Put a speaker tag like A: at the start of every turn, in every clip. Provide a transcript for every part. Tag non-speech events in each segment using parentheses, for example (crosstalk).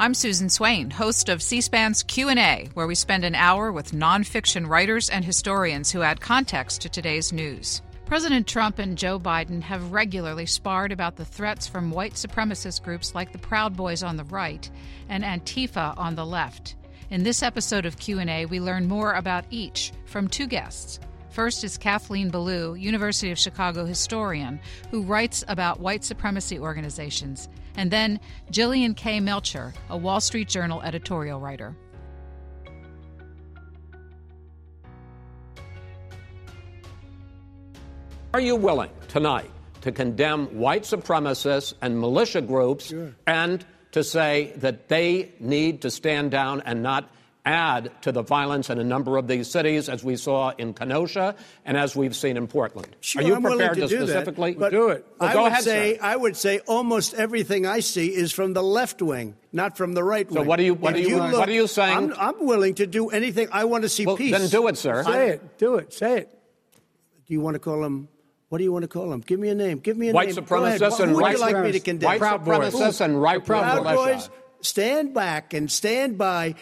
A: I'm Susan Swain, host of C-SPAN's Q&A, where we spend an hour with nonfiction writers and historians who add context to today's news. President Trump and Joe Biden have regularly sparred about the threats from white supremacist groups like the Proud Boys on the right and Antifa on the left. In this episode of Q&A, we learn more about each from two guests. First is Kathleen Belew, University of Chicago historian, who writes about white supremacy organizations, and then Jillian K. Melchior, a Wall Street Journal editorial writer.
B: Are you willing tonight to condemn white supremacists and militia groups sure. and to say that they need to stand down and not add to the violence in a number of these cities, as we saw in Kenosha and as we've seen in Portland.
C: Sure,
B: Are you
C: I'm
B: prepared
C: to,
B: to
C: do
B: specifically
C: that,
B: do it?
C: Well,
B: I
C: go
B: would
C: ahead,
B: say
C: sir. I would say almost everything I see is from the left wing, not from the right wing.
B: So what are you what are you, you look, what are you saying?
C: I'm, I'm, willing to do anything. I want to see
B: well,
C: peace.
B: Then do it, sir.
D: Say it. Do it. Say it.
C: Do you want to call him? What do you want to call them? Give me a name. Give me a
B: white
C: name.
B: Supremacists and
C: Who
B: white
C: would you like me to condemn?
B: White
D: Proud
B: supremacists and right
C: Proud Boys. Stand back and stand by.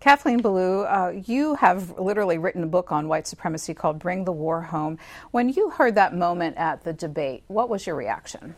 A: Kathleen Belew, uh, you have literally written a book on white supremacy called Bring the War Home. When you heard that moment at the debate, what was your reaction?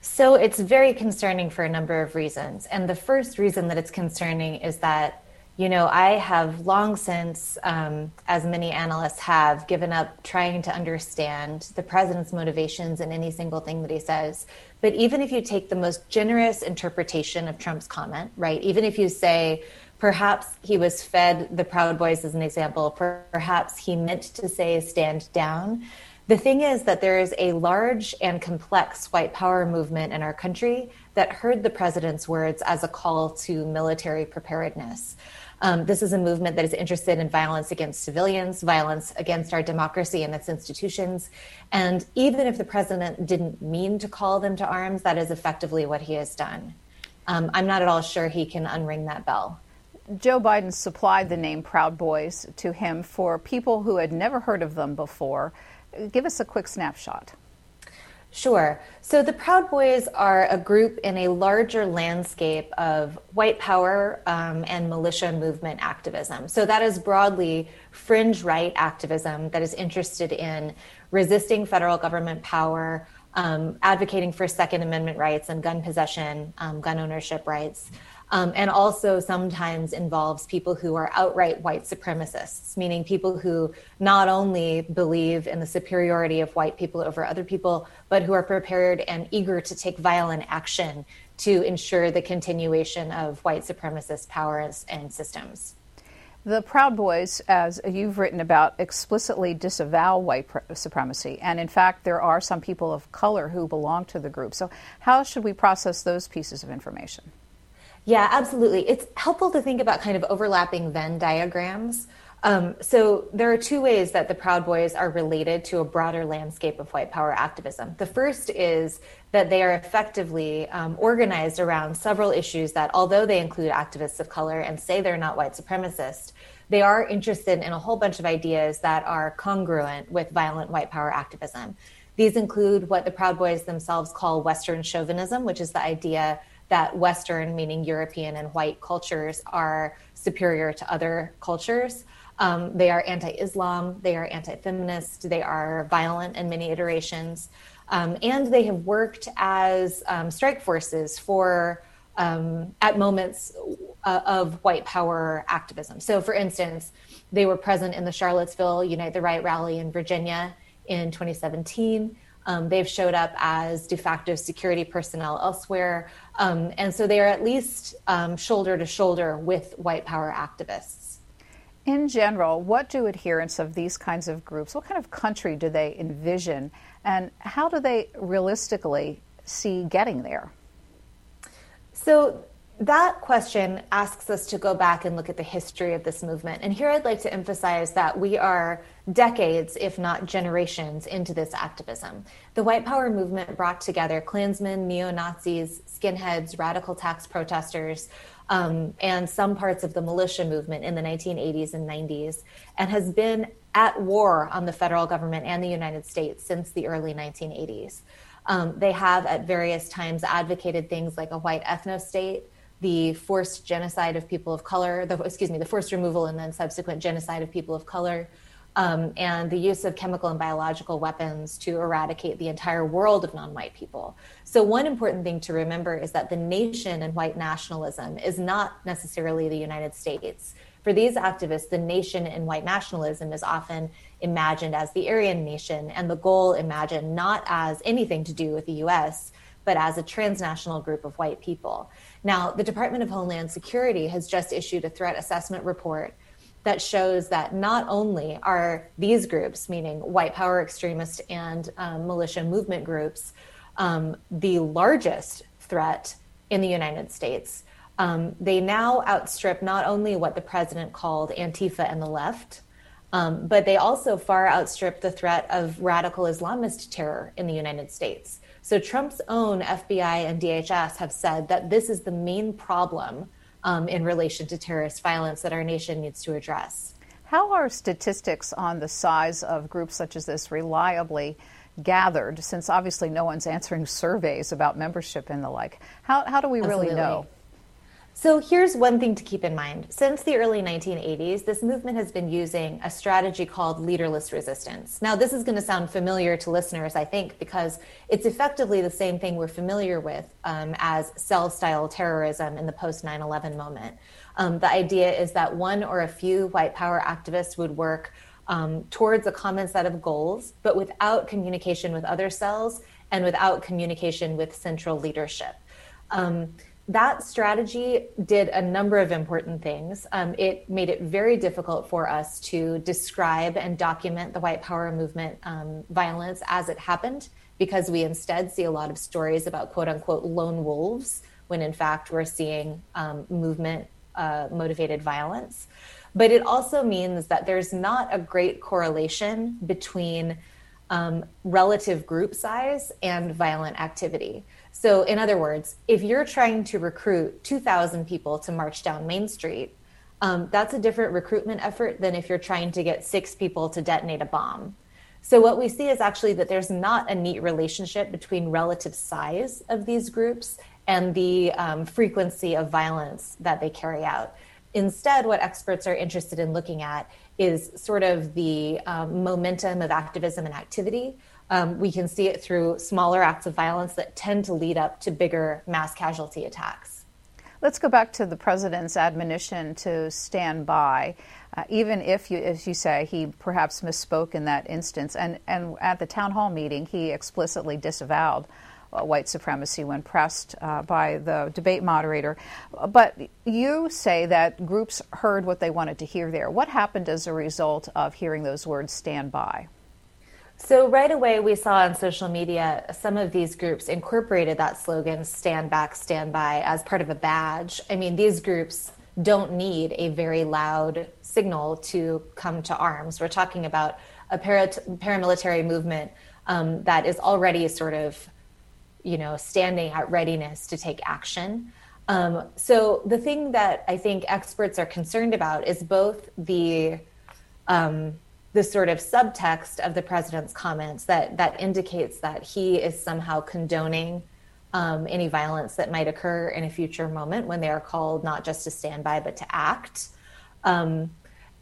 E: So it's very concerning for a number of reasons. And the first reason that it's concerning is that, you know, I have long since, um, as many analysts have, given up trying to understand the president's motivations in any single thing that he says. But even if you take the most generous interpretation of Trump's comment, right, even if you say, Perhaps he was fed the Proud Boys as an example. Perhaps he meant to say stand down. The thing is that there is a large and complex white power movement in our country that heard the president's words as a call to military preparedness. Um, this is a movement that is interested in violence against civilians, violence against our democracy and its institutions. And even if the president didn't mean to call them to arms, that is effectively what he has done. Um, I'm not at all sure he can unring that bell.
A: Joe Biden supplied the name Proud Boys to him for people who had never heard of them before. Give us a quick snapshot.
E: Sure. So the Proud Boys are a group in a larger landscape of white power um, and militia movement activism. So that is broadly fringe right activism that is interested in resisting federal government power, um, advocating for Second Amendment rights and gun possession, um, gun ownership rights um, and also sometimes involves people who are outright white supremacists, meaning people who not only believe in the superiority of white people over other people, but who are prepared and eager to take violent action to ensure the continuation of white supremacist powers and systems.
A: The Proud Boys, as you've written about, explicitly disavow white supremacy. And in fact, there are some people of color who belong to the group. So, how should we process those pieces of information?
E: Yeah, absolutely. It's helpful to think about kind of overlapping Venn diagrams. Um, so there are two ways that the Proud Boys are related to a broader landscape of white power activism. The first is that they are effectively um, organized around several issues that, although they include activists of color and say they're not white supremacist, they are interested in a whole bunch of ideas that are congruent with violent white power activism. These include what the Proud Boys themselves call Western chauvinism, which is the idea that Western, meaning European and white cultures, are superior to other cultures. Um, they are anti Islam, they are anti feminist, they are violent in many iterations, um, and they have worked as um, strike forces for. Um, at moments uh, of white power activism. So, for instance, they were present in the Charlottesville Unite the Right rally in Virginia in 2017. Um, they've showed up as de facto security personnel elsewhere. Um, and so they are at least um, shoulder to shoulder with white power activists.
A: In general, what do adherents of these kinds of groups, what kind of country do they envision, and how do they realistically see getting there?
E: So that question asks us to go back and look at the history of this movement. And here I'd like to emphasize that we are decades, if not generations, into this activism. The white power movement brought together Klansmen, neo Nazis, skinheads, radical tax protesters, um, and some parts of the militia movement in the 1980s and 90s, and has been at war on the federal government and the United States since the early 1980s. Um, they have at various times advocated things like a white ethno state, the forced genocide of people of color, the, excuse me, the forced removal and then subsequent genocide of people of color, um, and the use of chemical and biological weapons to eradicate the entire world of non white people. So, one important thing to remember is that the nation and white nationalism is not necessarily the United States. For these activists, the nation and white nationalism is often imagined as the Aryan nation, and the goal imagined not as anything to do with the US, but as a transnational group of white people. Now, the Department of Homeland Security has just issued a threat assessment report that shows that not only are these groups, meaning white power extremist and um, militia movement groups, um, the largest threat in the United States, um, they now outstrip not only what the president called Antifa and the left, um, but they also far outstrip the threat of radical Islamist terror in the United States. So Trump's own FBI and DHS have said that this is the main problem um, in relation to terrorist violence that our nation needs to address.
A: How are statistics on the size of groups such as this reliably gathered, since obviously no one's answering surveys about membership and the like? How, how do we Absolutely. really know?
E: So here's one thing to keep in mind. Since the early 1980s, this movement has been using a strategy called leaderless resistance. Now, this is going to sound familiar to listeners, I think, because it's effectively the same thing we're familiar with um, as cell style terrorism in the post 9 11 moment. Um, the idea is that one or a few white power activists would work um, towards a common set of goals, but without communication with other cells and without communication with central leadership. Um, that strategy did a number of important things. Um, it made it very difficult for us to describe and document the white power movement um, violence as it happened, because we instead see a lot of stories about quote unquote lone wolves, when in fact we're seeing um, movement uh, motivated violence. But it also means that there's not a great correlation between um, relative group size and violent activity. So, in other words, if you're trying to recruit 2,000 people to march down Main Street, um, that's a different recruitment effort than if you're trying to get six people to detonate a bomb. So, what we see is actually that there's not a neat relationship between relative size of these groups and the um, frequency of violence that they carry out. Instead, what experts are interested in looking at is sort of the um, momentum of activism and activity um, we can see it through smaller acts of violence that tend to lead up to bigger mass casualty attacks.
A: Let's go back to the president's admonition to stand by, uh, even if, you, as you say, he perhaps misspoke in that instance. And, and at the town hall meeting, he explicitly disavowed uh, white supremacy when pressed uh, by the debate moderator. But you say that groups heard what they wanted to hear there. What happened as a result of hearing those words, stand by?
E: So, right away, we saw on social media some of these groups incorporated that slogan, stand back, stand by, as part of a badge. I mean, these groups don't need a very loud signal to come to arms. We're talking about a paramilitary movement um, that is already sort of, you know, standing at readiness to take action. Um, so, the thing that I think experts are concerned about is both the um, the sort of subtext of the president's comments that that indicates that he is somehow condoning um, any violence that might occur in a future moment when they are called not just to stand by but to act, um,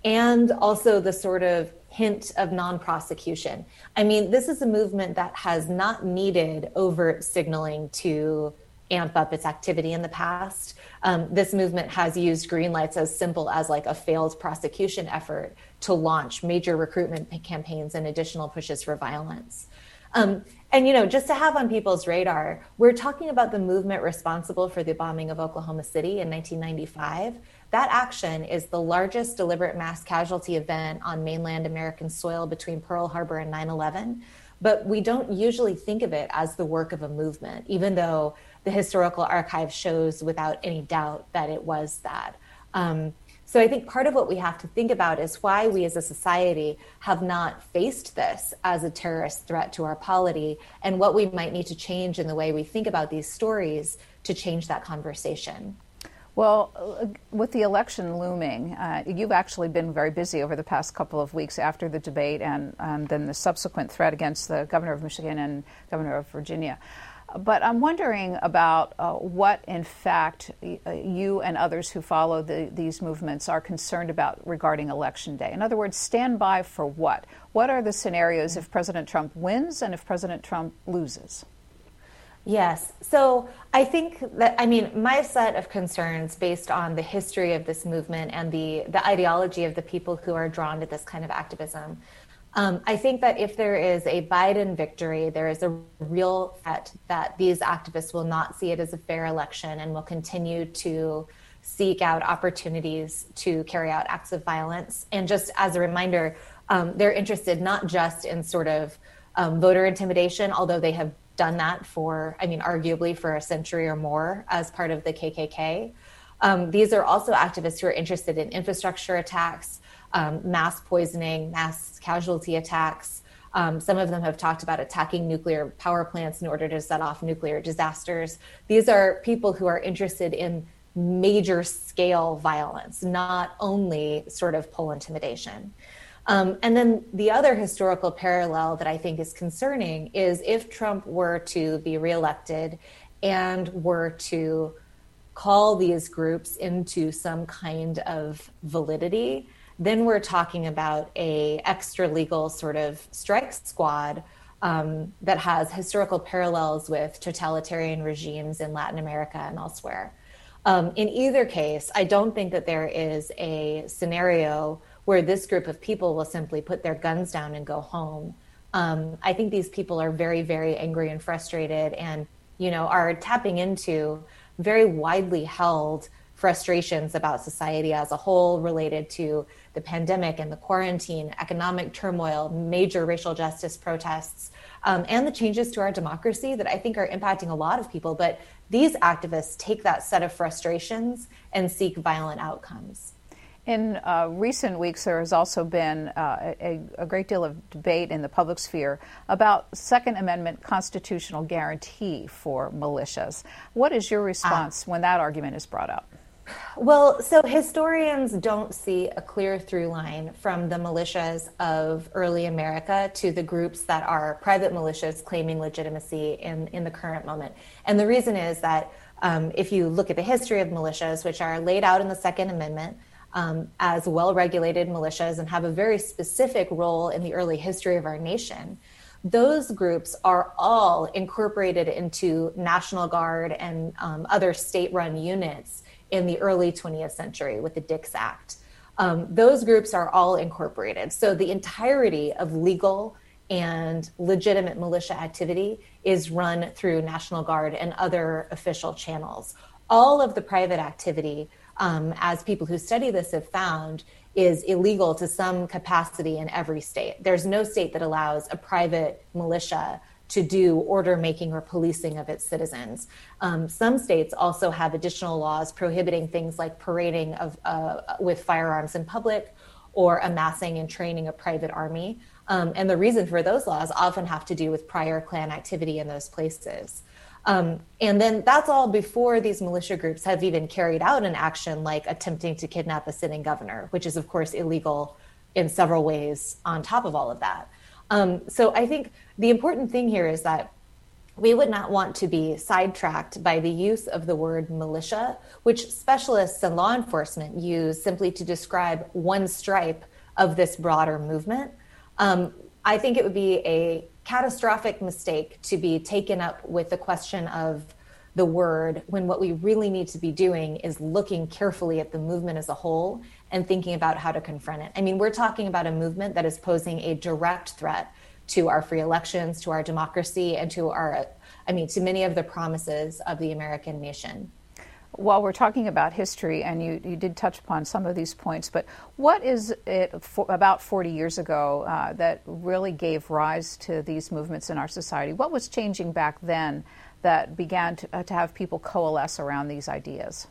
E: and also the sort of hint of non-prosecution. I mean, this is a movement that has not needed overt signaling to amp up its activity in the past. Um, this movement has used green lights as simple as like a failed prosecution effort to launch major recruitment campaigns and additional pushes for violence. Um, and you know, just to have on people's radar, we're talking about the movement responsible for the bombing of Oklahoma City in 1995. That action is the largest deliberate mass casualty event on mainland American soil between Pearl Harbor and 9 11. But we don't usually think of it as the work of a movement, even though the historical archive shows without any doubt that it was that. Um, so I think part of what we have to think about is why we as a society have not faced this as a terrorist threat to our polity and what we might need to change in the way we think about these stories to change that conversation.
A: Well, with the election looming, uh, you've actually been very busy over the past couple of weeks after the debate and, and then the subsequent threat against the governor of Michigan and governor of Virginia. But I'm wondering about uh, what, in fact, uh, you and others who follow the, these movements are concerned about regarding Election Day. In other words, stand by for what? What are the scenarios if President Trump wins and if President Trump loses?
E: Yes. So I think that, I mean, my set of concerns based on the history of this movement and the, the ideology of the people who are drawn to this kind of activism. Um, I think that if there is a Biden victory, there is a real threat that these activists will not see it as a fair election and will continue to seek out opportunities to carry out acts of violence. And just as a reminder, um, they're interested not just in sort of um, voter intimidation, although they have done that for, I mean, arguably for a century or more as part of the KKK. Um, these are also activists who are interested in infrastructure attacks, um, mass poisoning, mass casualty attacks. Um, some of them have talked about attacking nuclear power plants in order to set off nuclear disasters. These are people who are interested in major scale violence, not only sort of poll intimidation. Um, and then the other historical parallel that I think is concerning is if Trump were to be reelected and were to call these groups into some kind of validity, then we're talking about a extra legal sort of strike squad um, that has historical parallels with totalitarian regimes in Latin America and elsewhere. Um, in either case, I don't think that there is a scenario where this group of people will simply put their guns down and go home. Um, I think these people are very, very angry and frustrated, and you know are tapping into very widely held frustrations about society as a whole related to the pandemic and the quarantine, economic turmoil, major racial justice protests, um, and the changes to our democracy that I think are impacting a lot of people. But these activists take that set of frustrations and seek violent outcomes.
A: In uh, recent weeks, there has also been uh, a, a, great deal of debate in the public sphere about Second Amendment constitutional guarantee for militias. What is your response uh, when that argument is brought up?
E: Well, so historians don't see a clear through line from the militias of early America to the groups that are private militias claiming legitimacy in, in the current moment. And the reason is that um, if you look at the history of militias, which are laid out in the Second Amendment, um, as well regulated militias and have a very specific role in the early history of our nation. Those groups are all incorporated into National Guard and um, other state run units in the early 20th century with the Dix Act. Um, those groups are all incorporated. So the entirety of legal and legitimate militia activity is run through National Guard and other official channels. All of the private activity um, as people who study this have found, is illegal to some capacity in every state. There's no state that allows a private militia to do order making or policing of its citizens. Um, some states also have additional laws prohibiting things like parading of uh, with firearms in public or amassing and training a private army. Um, and the reason for those laws often have to do with prior Klan activity in those places. Um, and then that's all before these militia groups have even carried out an action like attempting to kidnap a sitting governor, which is, of course, illegal in several ways on top of all of that. Um, so I think the important thing here is that we would not want to be sidetracked by the use of the word militia, which specialists and law enforcement use simply to describe one stripe of this broader movement. Um, I think it would be a catastrophic mistake to be taken up with the question of the word when what we really need to be doing is looking carefully at the movement as a whole and thinking about how to confront it. I mean, we're talking about a movement that is posing a direct threat to our free elections, to our democracy, and to our, I mean, to many of the promises of the American nation
A: while we're talking about history, and you, you did touch upon some of these points, but what is it for, about 40 years ago uh, that really gave rise to these movements in our society? What was changing back then that began to, uh, to have people coalesce around these ideas?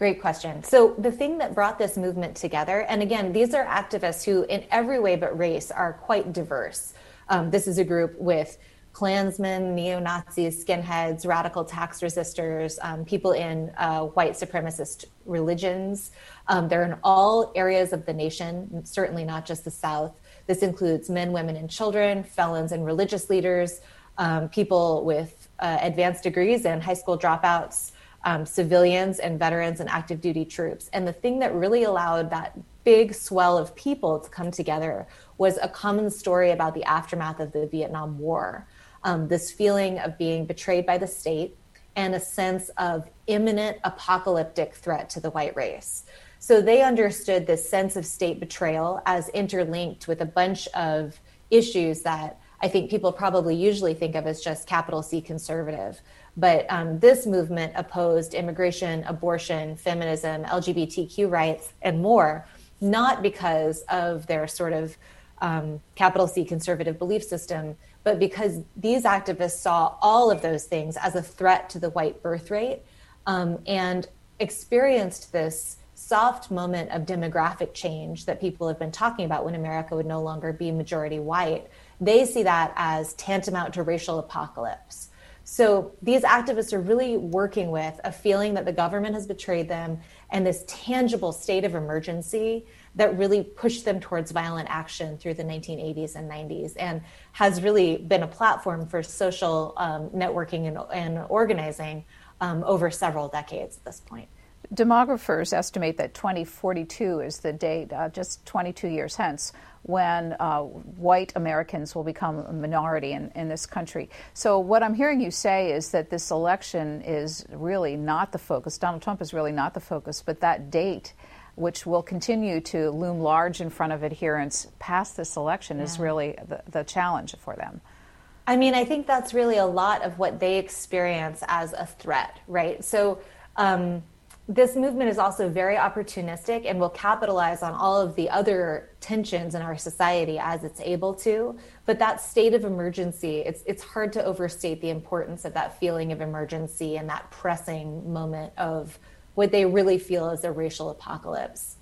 E: Great question. So, the thing that brought this movement together, and again, these are activists who, in every way but race, are quite diverse. Um, this is a group with Klansmen, neo Nazis, skinheads, radical tax resistors, um, people in uh, white supremacist religions. Um, they're in all areas of the nation, certainly not just the South. This includes men, women, and children, felons and religious leaders, um, people with uh, advanced degrees and high school dropouts, um, civilians and veterans and active duty troops. And the thing that really allowed that big swell of people to come together was a common story about the aftermath of the Vietnam War um, this feeling of being betrayed by the state and a sense of imminent apocalyptic threat to the white race. So they understood this sense of state betrayal as interlinked with a bunch of issues that I think people probably usually think of as just capital C conservative. But um, this movement opposed immigration, abortion, feminism, LGBTQ rights, and more, not because of their sort of um, capital C conservative belief system, but because these activists saw all of those things as a threat to the white birth rate um, and experienced this soft moment of demographic change that people have been talking about when America would no longer be majority white, they see that as tantamount to racial apocalypse. So these activists are really working with a feeling that the government has betrayed them and this tangible state of emergency that really pushed them towards violent action through the 1980s and 90s and has really been a platform for social um, networking and, and organizing um, over several decades at this point.
A: Demographers estimate that 2042 is the date, uh, just 22 years hence, when uh, white Americans will become a minority in, in this country. So, what I'm hearing you say is that this election is really not the focus. Donald Trump is really not the focus, but that date which will continue to loom large in front of adherents past this election, yeah. is really the, the challenge for them.
E: I mean, I think that's really a lot of what they experience as a threat, right? So, um, this movement is also very opportunistic and will capitalize on all of the other tensions in our society as it's able to. But that state of emergency, it's it's hard to overstate the importance of that feeling of emergency and that pressing moment of what they really feel is a racial apocalypse.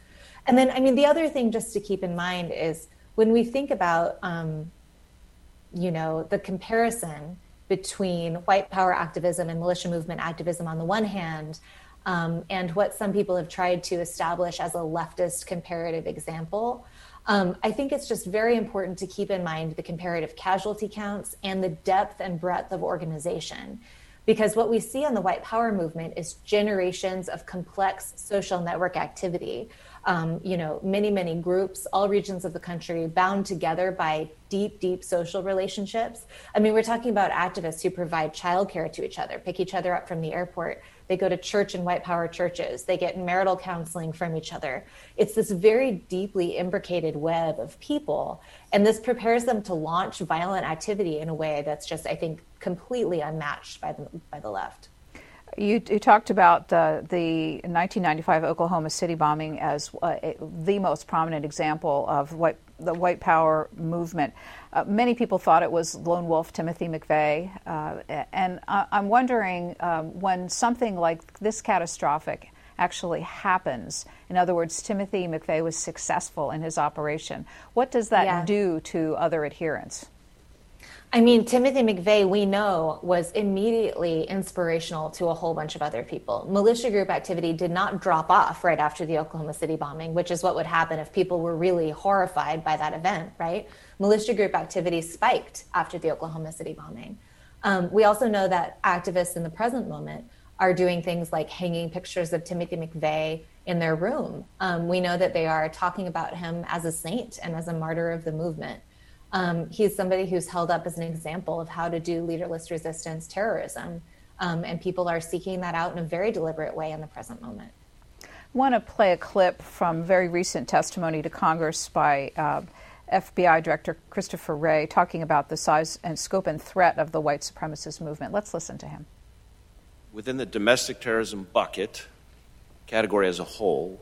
E: And then, I mean, the other thing just to keep in mind is when we think about, um, you know, the comparison between white power activism and militia movement activism on the one hand, um, and what some people have tried to establish as a leftist comparative example. Um, I think it's just very important to keep in mind the comparative casualty counts and the depth and breadth of organization. Because what we see on the white power movement is generations of complex social network activity. Um, you know, many, many groups, all regions of the country bound together by deep, deep social relationships. I mean, we're talking about activists who provide childcare to each other, pick each other up from the airport. They go to church and white power churches. They get marital counseling from each other. It's this very deeply imbricated web of people. And this prepares them to launch violent activity in a way that's just, I think, completely unmatched by the, by the left.
A: You, you, talked about the, the 1995 Oklahoma City bombing as uh, the most prominent example of what the white power movement. Uh, many people thought it was lone wolf Timothy McVeigh, uh, and I, am wondering um, when something like this catastrophic actually happens. In other words, Timothy McVeigh was successful in his operation. What does that yeah. do to other adherents?
E: I mean, Timothy McVeigh, we know, was immediately inspirational to a whole bunch of other people. Militia group activity did not drop off right after the Oklahoma City bombing, which is what would happen if people were really horrified by that event, right? Militia group activity spiked after the Oklahoma City bombing. Um, we also know that activists in the present moment are doing things like hanging pictures of Timothy McVeigh in their room. Um, we know that they are talking about him as a saint and as a martyr of the movement. Um, he's somebody who's held up as an example of how to do leaderless resistance terrorism. Um, and people are seeking that out in a very deliberate way in the present moment.
A: I want to play a clip from very recent testimony to Congress by uh, FBI Director Christopher Wray talking about the size and scope and threat of the white supremacist movement. Let's listen to him.
D: Within the domestic terrorism bucket, category as a whole,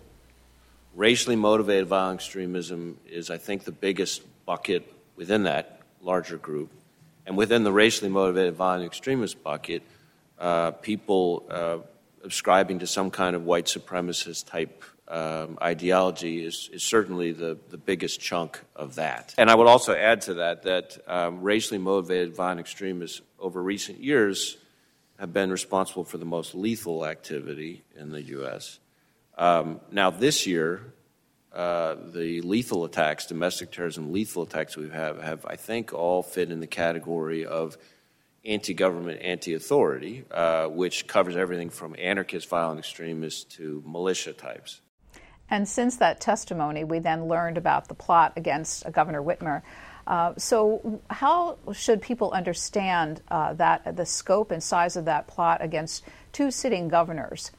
D: racially motivated violent extremism is, I think, the biggest bucket within that larger group. And within the racially motivated violent extremist bucket, uh, people uh, subscribing to some kind of white supremacist type um, ideology is, is certainly the, the biggest chunk of that. And I would also add to that that um, racially motivated violent extremists over recent years have been responsible for the most lethal activity in the U.S. Um, now, this year, uh, the lethal attacks, domestic terrorism lethal attacks we have, have, I think, all fit in the category of anti government, anti authority, uh, which covers everything from anarchist violent extremists to militia types.
A: And since that testimony, we then learned about the plot against Governor Whitmer. Uh, so, how should people understand uh, that the scope and size of that plot against two sitting governors?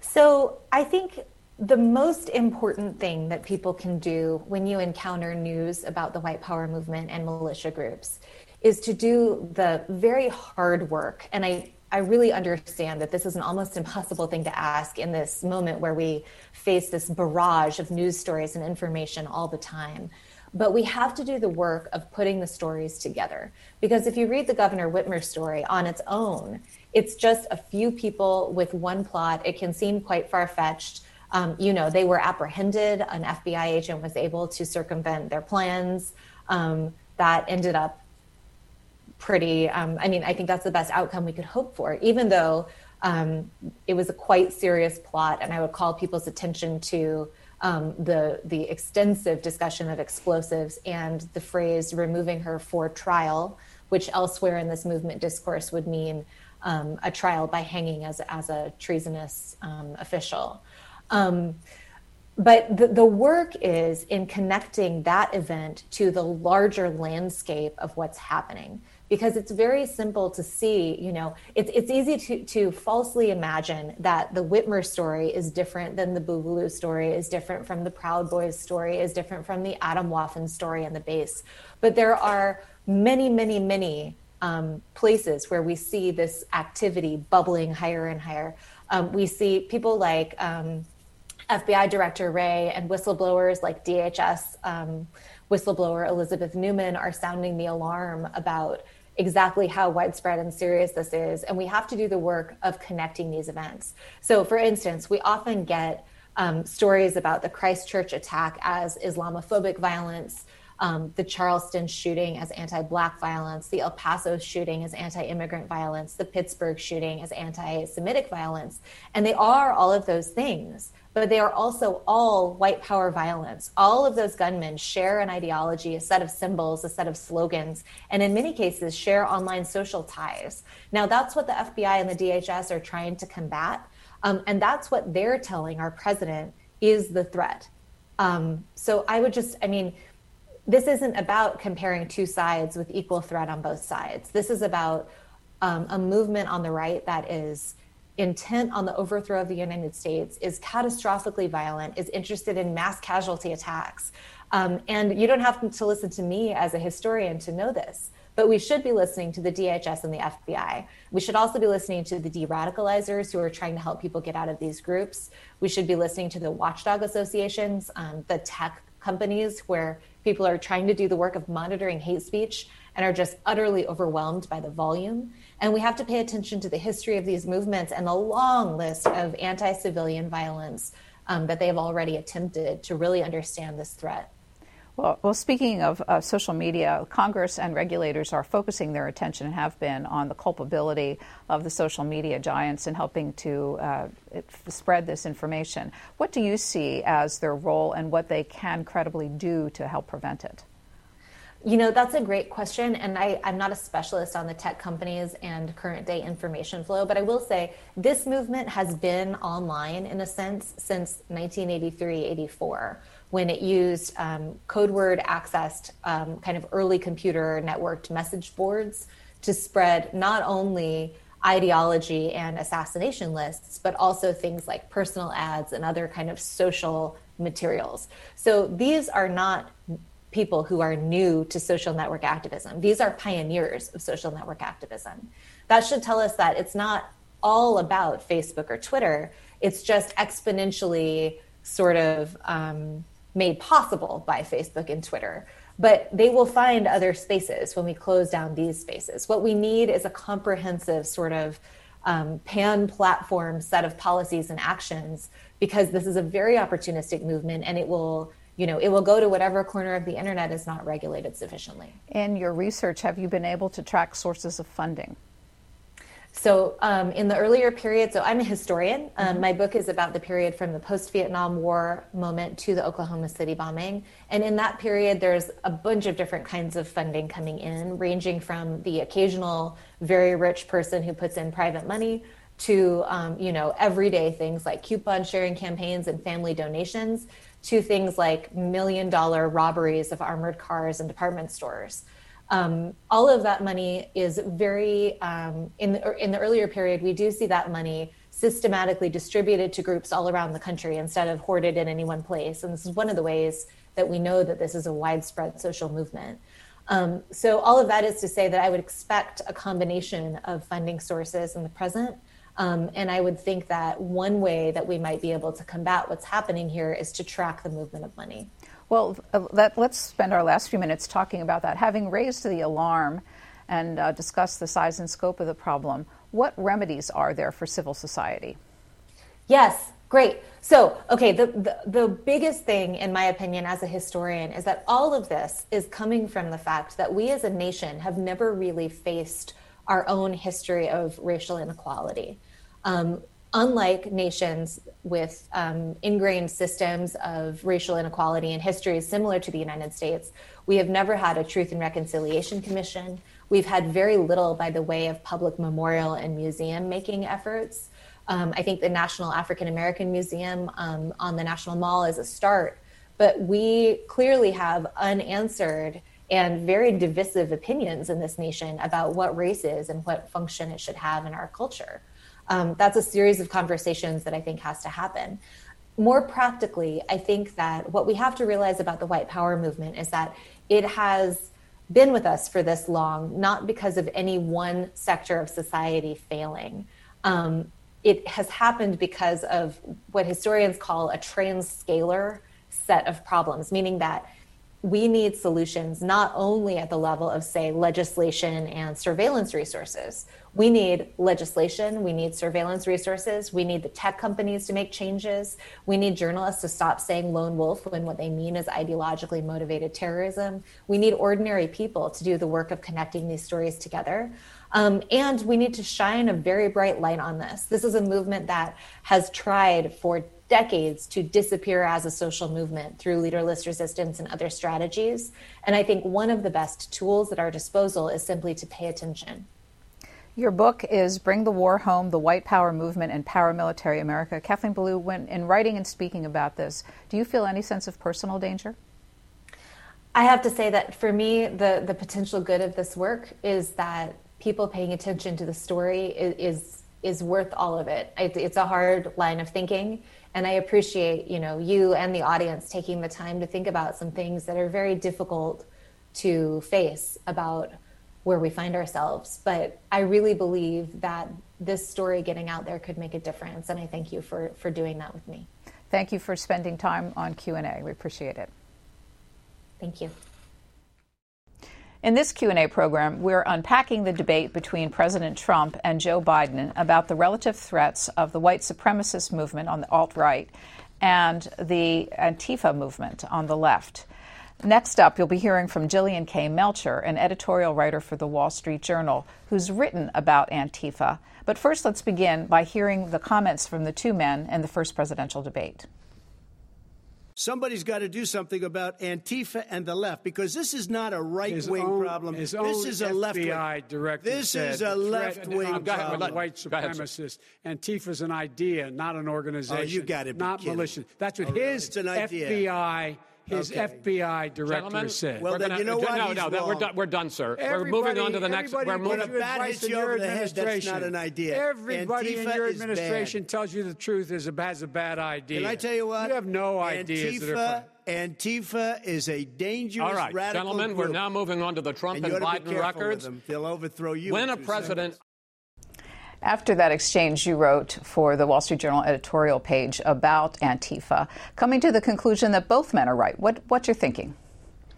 E: So, I think the most important thing that people can do when you encounter news about the white power movement and militia groups is to do the very hard work. And I, I really understand that this is an almost impossible thing to ask in this moment where we face this barrage of news stories and information all the time. But we have to do the work of putting the stories together. Because if you read the Governor Whitmer story on its own, it's just a few people with one plot. It can seem quite far fetched. Um, you know, they were apprehended. An FBI agent was able to circumvent their plans. Um, that ended up pretty, um, I mean, I think that's the best outcome we could hope for, even though um, it was a quite serious plot. And I would call people's attention to um, the, the extensive discussion of explosives and the phrase removing her for trial, which elsewhere in this movement discourse would mean um, a trial by hanging as, as a treasonous official. Um, but the, the work is in connecting that event to the larger landscape of what's happening. Because it's very simple to see you know it's, it's easy to, to falsely imagine that the whitmer story is different than the boogaloo story is different from the proud boys story is different from the Atomwaffen story and the base. But there are many many many um, places where we see this activity bubbling higher and higher. Um, we see people like um, fbi director Wray and whistleblowers like dhs um, whistleblower elizabeth Neumann are sounding the alarm about exactly how widespread and serious this is. And we have to do the work of connecting these events. So, for instance, we often get um, stories about the Christchurch attack as Islamophobic violence, um, the Charleston shooting as anti Black violence, the El Paso shooting as anti immigrant violence, the Pittsburgh shooting as anti Semitic violence. And they are all of those things but they are also all white power violence. All of those gunmen share an ideology, a set of symbols, a set of slogans, and in many cases share online social ties. Now, that's what the FBI and the DHS are trying to combat. Um, and that's what they're telling our president is the threat. Um, so I would just, I mean, this isn't about comparing two sides with equal threat on both sides. This is about um, a movement on the right that is intent on the overthrow of the United States, is catastrophically violent, is interested in mass casualty attacks. Um, and you don't have to listen to me as a historian to know this, but we should be listening to the DHS and the FBI. We should also be listening to the de radicalizers who are trying to help people get out of these groups. We should be listening to the watchdog associations, um, the tech companies where people are trying to do the work of monitoring hate speech and are just utterly overwhelmed by the volume. And we have to pay attention to the history of these movements and the long list of anti civilian violence um, that they have already attempted to really understand this threat.
A: Well, well speaking of uh, social media, Congress and regulators are focusing their attention and have been on the culpability of the social media giants in helping to uh, spread this information. What do you see as their role and what they can credibly do to help prevent it?
E: You know, that's a great question. And I, am not a specialist on the tech companies and current day information flow, but I will say this movement has been online in a sense since 1983 84, when it used um, code word accessed um, kind of early computer networked message boards to spread not only ideology and assassination lists, but also things like personal ads and other kind of social materials. So these are not people who are new to social network activism. These are pioneers of social network activism. That should tell us that it's not all about Facebook or Twitter, it's just exponentially sort of um, made possible by Facebook and Twitter. But they will find other spaces when we close down these spaces. What we need is a comprehensive sort of um, pan platform set of policies and actions because this is a very opportunistic movement and it will you know it will go to whatever corner of the internet is not regulated sufficiently
A: in your research have you been able to track sources of funding
E: so, um, in the earlier period, so I'm a historian. Um, mm-hmm. My book is about the period from the post Vietnam War moment to the Oklahoma City bombing. And in that period, there's a bunch of different kinds of funding coming in, ranging from the occasional very rich person who puts in private money to, um, you know, everyday things like coupon sharing campaigns and family donations to things like million dollar robberies of armored cars and department stores. Um, all of that money is very um, in the in the earlier period. We do see that money systematically distributed to groups all around the country instead of hoarded in any one place. And this is one of the ways that we know that this is a widespread social movement. Um, so all of that is to say that I would expect a combination of funding sources in the present. Um, and I would think that one way that we might be able to combat what's happening here is to track the movement of money.
A: Well, uh, let, us spend our last few minutes talking about that. Having raised the alarm and uh, discussed the size and scope of the problem, what remedies are there for civil society?
E: Yes, great. So, okay, the, the, the biggest thing, in my opinion, as a historian, is that all of this is coming from the fact that we as a nation have never really faced our own history of racial inequality. Um, unlike nations with um, ingrained systems of racial inequality and histories similar to the United States, we have never had a Truth and Reconciliation Commission. We've had very little by the way of public memorial and museum making efforts. Um, I think the National African American Museum um, on the National Mall is a start, but we clearly have unanswered and very divisive opinions in this nation about what race is and what function it should have in our culture um, that's a series of conversations that I think has to happen. More practically, I think that what we have to realize about the white power movement is that it has been with us for this long, not because of any one sector of society failing. Um, it has happened because of what historians call a transscalar set of problems, meaning that we need solutions not only at the level of, say, legislation and surveillance resources. We need legislation, we need surveillance resources, we need the tech companies to make changes, we need journalists to stop saying lone wolf when what they mean is ideologically motivated terrorism. We need ordinary people to do the work of connecting these stories together. Um, and we need to shine a very bright light on this. This is a movement that has tried for decades to disappear as a social movement through leaderless resistance and other strategies. And I think one of the best tools at our disposal is simply to pay attention.
A: Your book is Bring the War Home The White Power Movement and Paramilitary America. Kathleen Belew, when in writing and speaking about this, do you feel any sense of personal danger?
E: I have to say that for me, the, the potential good of this work is that people paying attention to the story is, is, is worth all of it. it. It's a hard line of thinking and i appreciate you know you and the audience taking the time to think about some things that are very difficult to face about where we find ourselves but i really believe that this story getting out there could make a difference and i thank you for for doing that with me.
A: Thank you for spending time on q&a we appreciate it.
E: Thank you.
A: In this Q&A program, we're unpacking the debate between President Trump and Joe Biden about the relative threats of the white supremacist movement on the alt-right and the Antifa movement on the left. Next up, you'll be hearing from Jillian K. Melchior, an editorial writer for the Wall Street Journal, who's written about Antifa. But first, let's begin by hearing the comments from the two men in the first presidential debate
C: somebody's got to do something about Antifa and the left because this is not a right wing problem.
F: His
C: this is a left wing.
F: director.
C: This is a left wing problem.
F: White supremacist. Antifa's an idea, not an organization. Oh,
C: you got it.
F: Not militia. That's what oh, his FBI his okay. FBI director
B: Gentlemen,
F: said.
C: Well, then you know what?
B: No, no, we're done, we're done, sir. Everybody, we're moving on to the next. We're moving.
C: When a bat hits you over the head, that's not an idea.
F: Everybody
C: Antifa
F: in your administration tells you the truth is a, has a bad idea.
C: Can I tell you what?
F: You have no ideas.
C: Antifa, Antifa is a dangerous radical.
B: All right,
C: gentlemen,
B: group. we're now moving on to the Trump
C: and,
B: and Biden records.
C: They'll overthrow you.
B: When a president
C: seconds.
A: After that exchange, you wrote for the Wall Street Journal editorial page about Antifa, coming to the conclusion that both men are right. What, what's your thinking?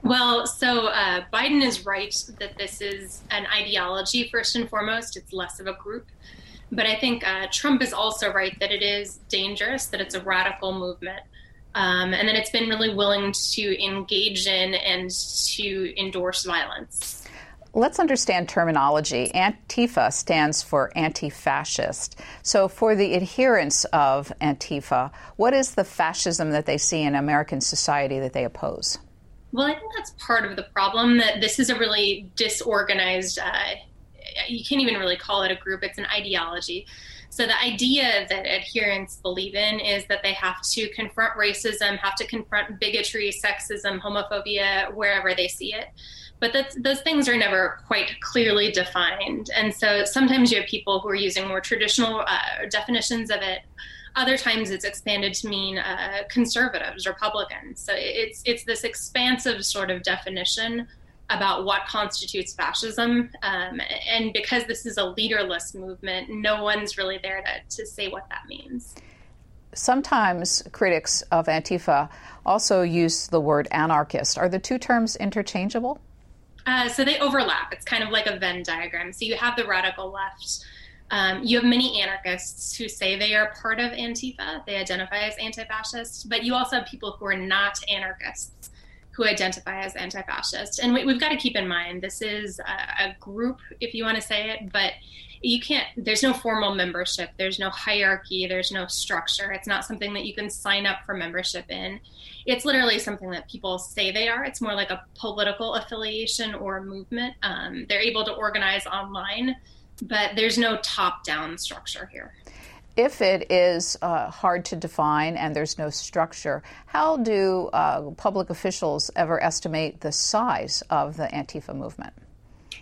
G: Well, so uh, Biden is right that this is an ideology first and foremost. It's less of a group. But I think uh, Trump is also right that it is dangerous, that it's a radical movement, um, and that it's been really willing to engage in and to endorse violence.
A: Let's understand terminology. Antifa stands for anti fascist. So, for the adherents of Antifa, what is the fascism that they see in American society that they oppose?
G: Well, I think that's part of the problem that this is a really disorganized, uh, you can't even really call it a group, it's an ideology. So the idea that adherents believe in is that they have to confront racism, have to confront bigotry, sexism, homophobia, wherever they see it but those things are never quite clearly defined. And so sometimes you have people who are using more traditional uh, definitions of it. Other times it's expanded to mean uh, conservatives, Republicans. So it's it's this expansive sort of definition about what constitutes fascism. Um, and because this is a leaderless movement, no one's really there to, to say what that means.
A: Sometimes critics of Antifa also use the word anarchist. Are the two terms interchangeable?
G: Uh, so they overlap. It's kind of like a Venn diagram. So you have the radical left. Um, you have many anarchists who say they are part of Antifa, they identify as anti fascist, but you also have people who are not anarchists who identify as anti fascist. And we, have got to keep in mind this is a, a group, if you want to say it, but you can't there's no formal membership there's no hierarchy there's no structure. It's not something that you can sign up for membership in. It's literally something that people say they are. It's more like a political affiliation or movement. Um, they're able to organize online but there's no top down structure here
A: if it is uh, hard to define and there's no structure, how do uh, public officials ever estimate the size of the Antifa movement?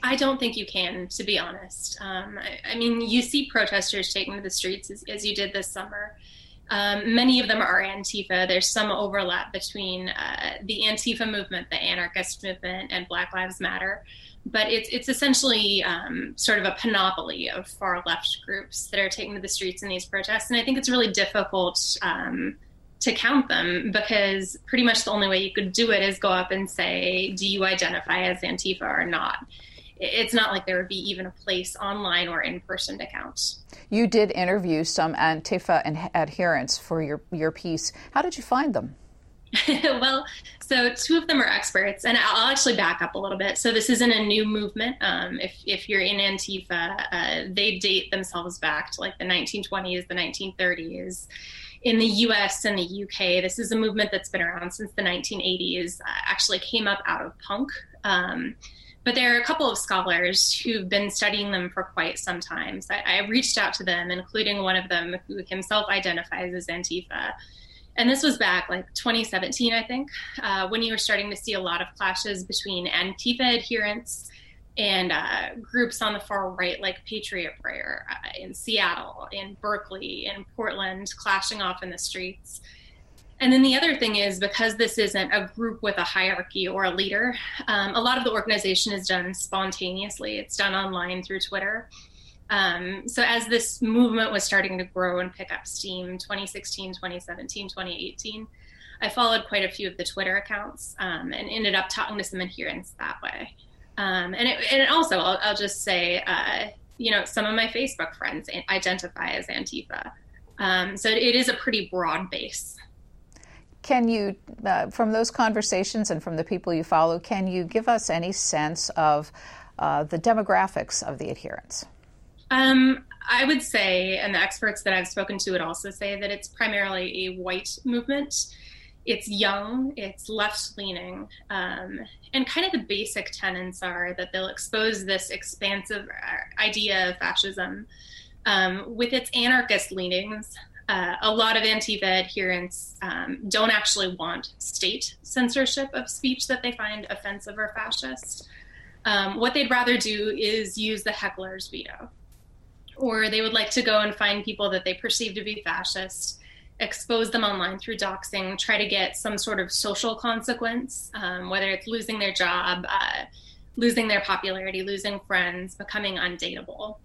G: I don't think you can, to be honest. Um, I, I, mean, you see protesters taking to the streets as, as you did this summer. Um, many of them are Antifa. There's some overlap between uh, the Antifa movement, the anarchist movement, and Black Lives Matter. But it's it's essentially um, sort of a panoply of far left groups that are taking to the streets in these protests, and I think it's really difficult um, to count them because pretty much the only way you could do it is go up and say, "Do you identify as Antifa or not?" it's not like there would be even a place online or in person to count.
A: You did interview some Antifa adherents for your, your piece. How did you find them? (laughs)
G: well, so two of them are experts, and I'll actually back up a little bit. So this isn't a new movement. Um, if if you're in Antifa, uh, they date themselves back to like the 1920s, the 1930s. In the U.S. and the UK, this is a movement that's been around since the 1980s. Uh, actually, came up out of punk. Um, but there are a couple of scholars who've been studying them for quite some time. So I, I reached out to them, including one of them who himself identifies as Antifa. And this was back like 2017, I think, uh, when you were starting to see a lot of clashes between Antifa adherents and uh, groups on the far right, like Patriot Prayer uh, in Seattle, in Berkeley, in Portland, clashing off in the streets. And then the other thing is because this isn't a group with a hierarchy or a leader, um, a lot of the organization is done spontaneously. It's done online through Twitter. Um, so as this movement was starting to grow and pick up steam 2016, 2017, 2018, I followed quite a few of the Twitter accounts um, and ended up talking to some adherents that way. Um, and, it, and also, I'll, I'll just say, uh, you know, some of my Facebook friends identify as Antifa. Um, so it is a pretty broad base.
A: Can you, uh, from those conversations and from the people you follow, can you give us any sense of uh, the demographics of the adherents?
G: Um, I would say, and the experts that I've spoken to would also say that it's primarily a white movement. It's young, it's left leaning, um, and kind of the basic tenets are that they'll expose this expansive uh, idea of fascism um, with its anarchist leanings, uh, a lot of Antifa adherents um, don't actually want state censorship of speech that they find offensive or fascist. Um, what they'd rather do is use the heckler's veto. Or they would like to go and find people that they perceive to be fascist, expose them online through doxing, try to get some sort of social consequence, um, whether it's losing their job, uh, losing their popularity, losing friends, becoming undateable.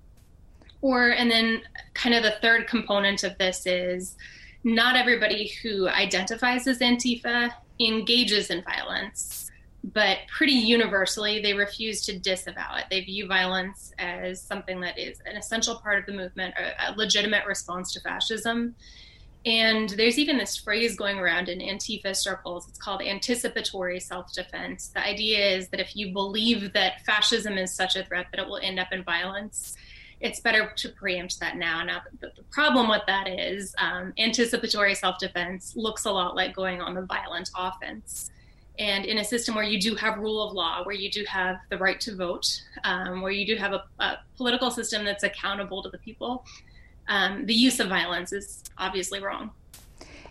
G: Or, and then kind of the third component of this is not everybody who identifies as Antifa engages in violence, but pretty universally, they refuse to disavow it. They view violence as something that is an essential part of the movement, a, legitimate response to fascism. And there's even this phrase going around in Antifa circles. It's called anticipatory self defense. The idea is that if you believe that fascism is such a threat that it will end up in violence, it's better to preempt that now. Now, the, the problem with that is um, anticipatory self defense looks a lot like going on the violent offense. And in a system where you do have rule of law, where you do have the right to vote, um, where you do have a, a, political system that's accountable to the people, um, the use of violence is obviously wrong.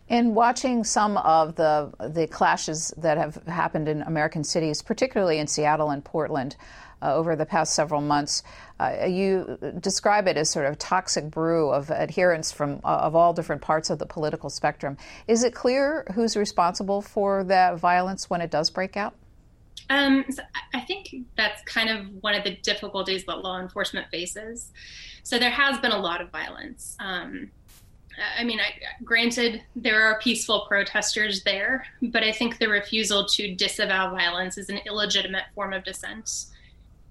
A: In watching some of the the clashes that have happened in American cities, particularly in Seattle and Portland, uh, over the past several months, uh, you describe it as sort of toxic brew of adherents from uh, of all different parts of the political spectrum. Is it clear who's responsible for that violence when it does break out?
G: Um, so I think that's kind of one of the difficulties that law enforcement faces. So there has been a lot of violence. Um, I mean, I, granted, there are peaceful protesters there, but I think the refusal to disavow violence is an illegitimate form of dissent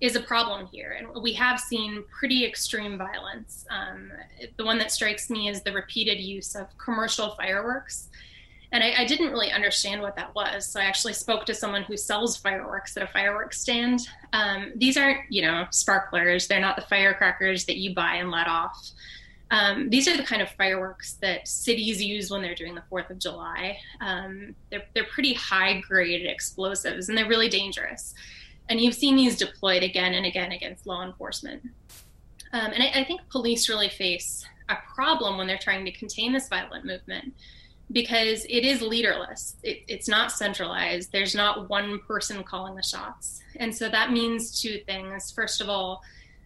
G: is a problem here. And we have seen pretty extreme violence. Um, the one that strikes me is the repeated use of commercial fireworks. And I, I, didn't really understand what that was. So I actually spoke to someone who sells fireworks at a fireworks stand. Um, these aren't, you know, sparklers. They're not the firecrackers that you buy and let off. Um, these are the kind of fireworks that cities use when they're doing the Fourth of July. Um, they're they're pretty high grade explosives, and they're really dangerous. And you've seen these deployed again and again against law enforcement. Um, and I, I think police really face a problem when they're trying to contain this violent movement because it is leaderless. It, it's not centralized. There's not one person calling the shots. And so that means two things. First of all,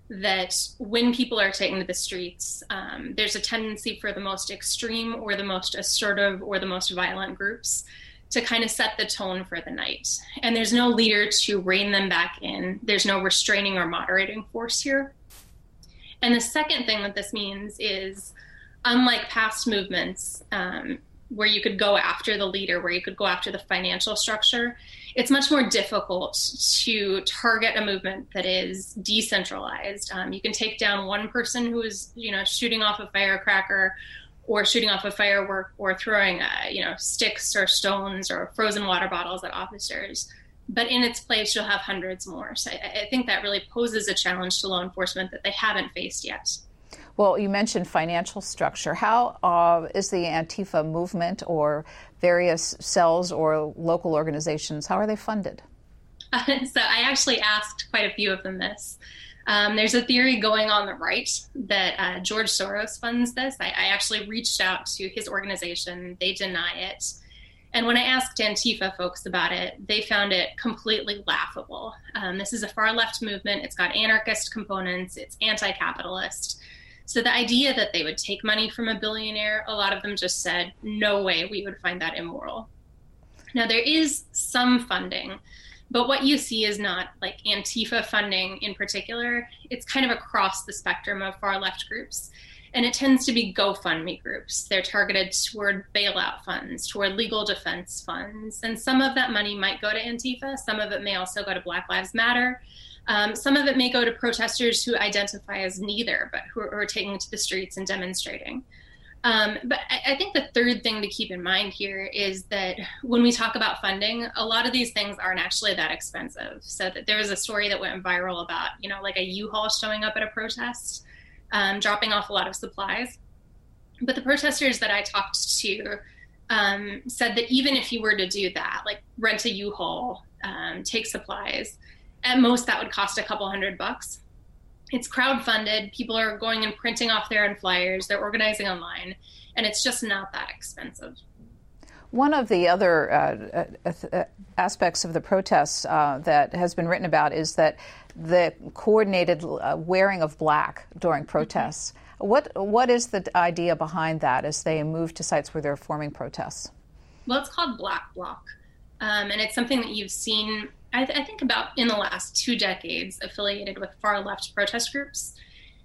G: that when people are taken to the streets, um, there's a tendency for the most extreme or the most assertive or the most violent groups to kind of set the tone for the night. And there's no leader to rein them back in, there's no restraining or moderating force here. And the second thing that this means is unlike past movements, um, where you could go after the leader, where you could go after the financial structure, it's much more difficult to target a movement that is decentralized. Um, you can take down one person who is, you know, shooting off a firecracker or shooting off a firework or throwing, uh, you know, sticks or stones or frozen water bottles at officers. But in its place, you'll have hundreds more. So I, I think that really poses a challenge to law enforcement that they haven't faced yet.
A: Well, you mentioned financial structure. How uh, is the Antifa movement or various cells or local organizations, how are they funded?
G: Uh, (laughs) so I actually asked quite a few of them this. Um, there's a theory going on the right that uh, George Soros funds this. I, I, actually reached out to his organization. They deny it. And when I asked Antifa folks about it, they found it completely laughable. Um, this is a far left movement. It's got anarchist components, it's anti capitalist. So the idea that they would take money from a billionaire, a lot of them just said, no way we would find that immoral. Now, there is some funding, but what you see is not like Antifa funding in particular. It's kind of across the spectrum of far left groups. And it tends to be GoFundMe groups. They're targeted toward bailout funds, toward legal defense funds. And some of that money might go to Antifa, some of it may also go to Black Lives Matter. Um, some of it may go to protesters who identify as neither, but who are, who are taking to the streets and demonstrating. Um, but I, I, think the third thing to keep in mind here is that when we talk about funding, a lot of these things aren't actually that expensive. So that there was a story that went viral about, you know, like a U-Haul showing up at a protest, um, dropping off a lot of supplies. But the protesters that I talked to um, said that even if you were to do that, like rent a U-Haul, um, take supplies, at most that would cost a couple hundred bucks. It's crowd-funded. People are going and printing off their own flyers. They're organizing online, and it's just not that expensive.
A: One of the other uh, uh, uh aspects of the protests uh, that has been written about is that the coordinated uh, wearing of black during mm-hmm. protests. Mm-hmm. What what is the idea behind that as they move to sites where they're forming protests?
G: Well, it's called Black Bloc, um, and it's something that you've seen I, th- I think about in the last two decades affiliated with far left protest groups.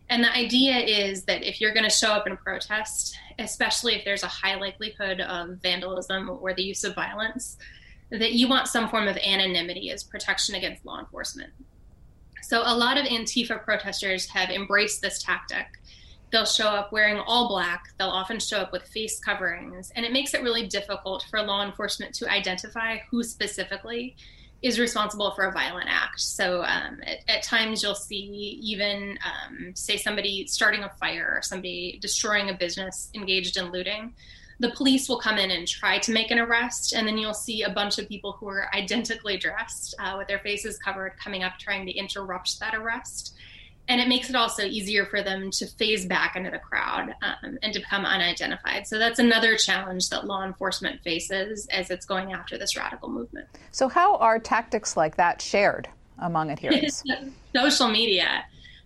G: And the idea is that if you're going to show up and protest, especially if there's a high likelihood of vandalism or the use of violence, that you want some form of anonymity as protection against law enforcement. So a lot of Antifa protesters have embraced this tactic. They'll show up wearing all black. They'll often show up with face coverings. And it makes it really difficult for law enforcement to identify who specifically is responsible for a violent act. So um, at, at, times you'll see even, um, say, somebody starting a fire or somebody destroying a business engaged in looting. The police will come in and try to make an arrest, and then you'll see a bunch of people who are identically dressed uh, with their faces covered coming up trying to interrupt that arrest and it makes it also easier for them to phase back into the crowd um, and to become unidentified. So that's another challenge that law enforcement faces as it's going after this radical movement.
A: So, how are tactics like that shared among adherents? (laughs)
G: Social media.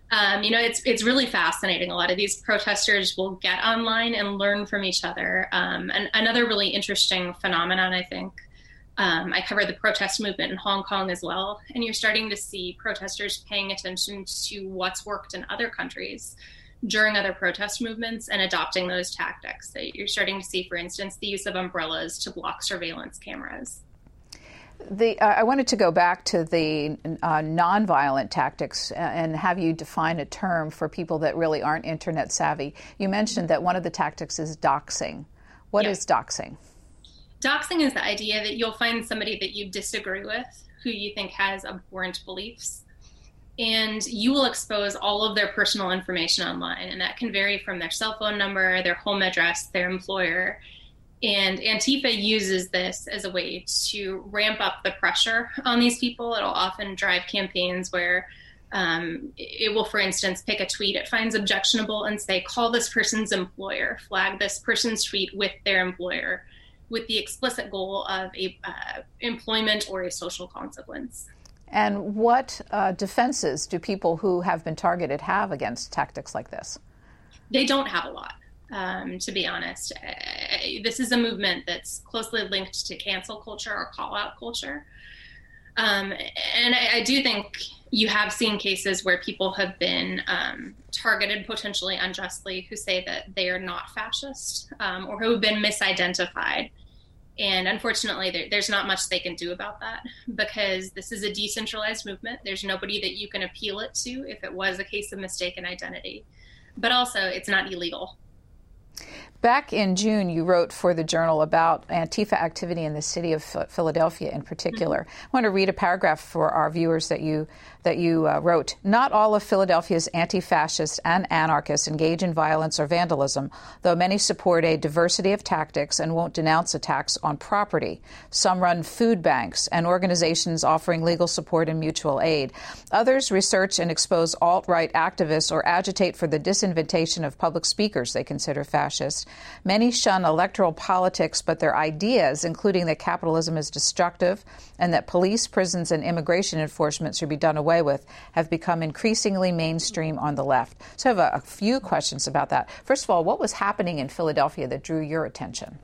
G: Um, you know, it's it's really fascinating. A lot of these protesters will get online and learn from each other. Um, and another really interesting phenomenon, I think, um, I covered the protest movement in Hong Kong as well, and you're starting to see protesters paying attention to what's worked in other countries during other protest movements and adopting those tactics. So you're starting to see, for instance, the use of umbrellas to block surveillance cameras.
A: The, uh, I wanted to go back to the uh, nonviolent tactics and have you define a term for people that really aren't internet savvy. You mentioned that one of the tactics is doxing. What is doxing?
G: Doxing is the idea that you'll find somebody that you disagree with who you think has abhorrent beliefs and you will expose all of their personal information online and that can vary from their cell phone number their home address their employer. And antifa uses this as a way to ramp up the pressure on these people. It'll often drive campaigns where um, it will for instance pick a tweet it finds objectionable and say call this person's employer flag this person's tweet with their employer with the explicit goal of a uh, employment or a social consequence.
A: And what uh, defenses do people who have been targeted have against tactics like this?
G: They don't have a lot, um, to be honest. Uh, this is a movement that's closely linked to cancel culture or call out culture. Um, and I, I, do think you have seen cases where people have been um, targeted potentially unjustly who say that they are not fascist um, or who have been misidentified. And unfortunately, there, there's not much they can do about that because this is a decentralized movement. There's nobody that you can appeal it to if it was a case of mistaken identity. But also, it's not illegal.
A: Back in June, you wrote for the Journal about Antifa activity in the city of Philadelphia in particular. Mm-hmm. I want to read a paragraph for our viewers that you that you uh, wrote. Not all of Philadelphia's anti fascists and anarchists engage in violence or vandalism, though many support a diversity of tactics and won't denounce attacks on property. Some run food banks and organizations offering legal support and mutual aid. Others research and expose alt right activists or agitate for the disinvitation of public speakers they consider fascist. Many shun electoral politics, but their ideas, including that capitalism is destructive and that police, prisons, and immigration enforcement should be done away away with have become increasingly mainstream on the left. So I have a, a few questions about that. First of all, what was happening in Philadelphia that drew your attention?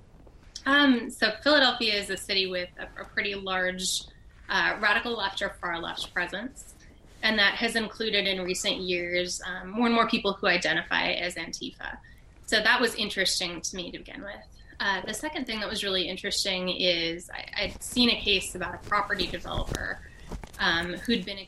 G: Um, so Philadelphia is a city with a, a pretty large uh, radical left or far left presence, and that has included in recent years um, more and more people who identify as Antifa. So that was interesting to me to begin with. Uh, the second thing that was really interesting is I, would seen a case about a property developer um, who'd been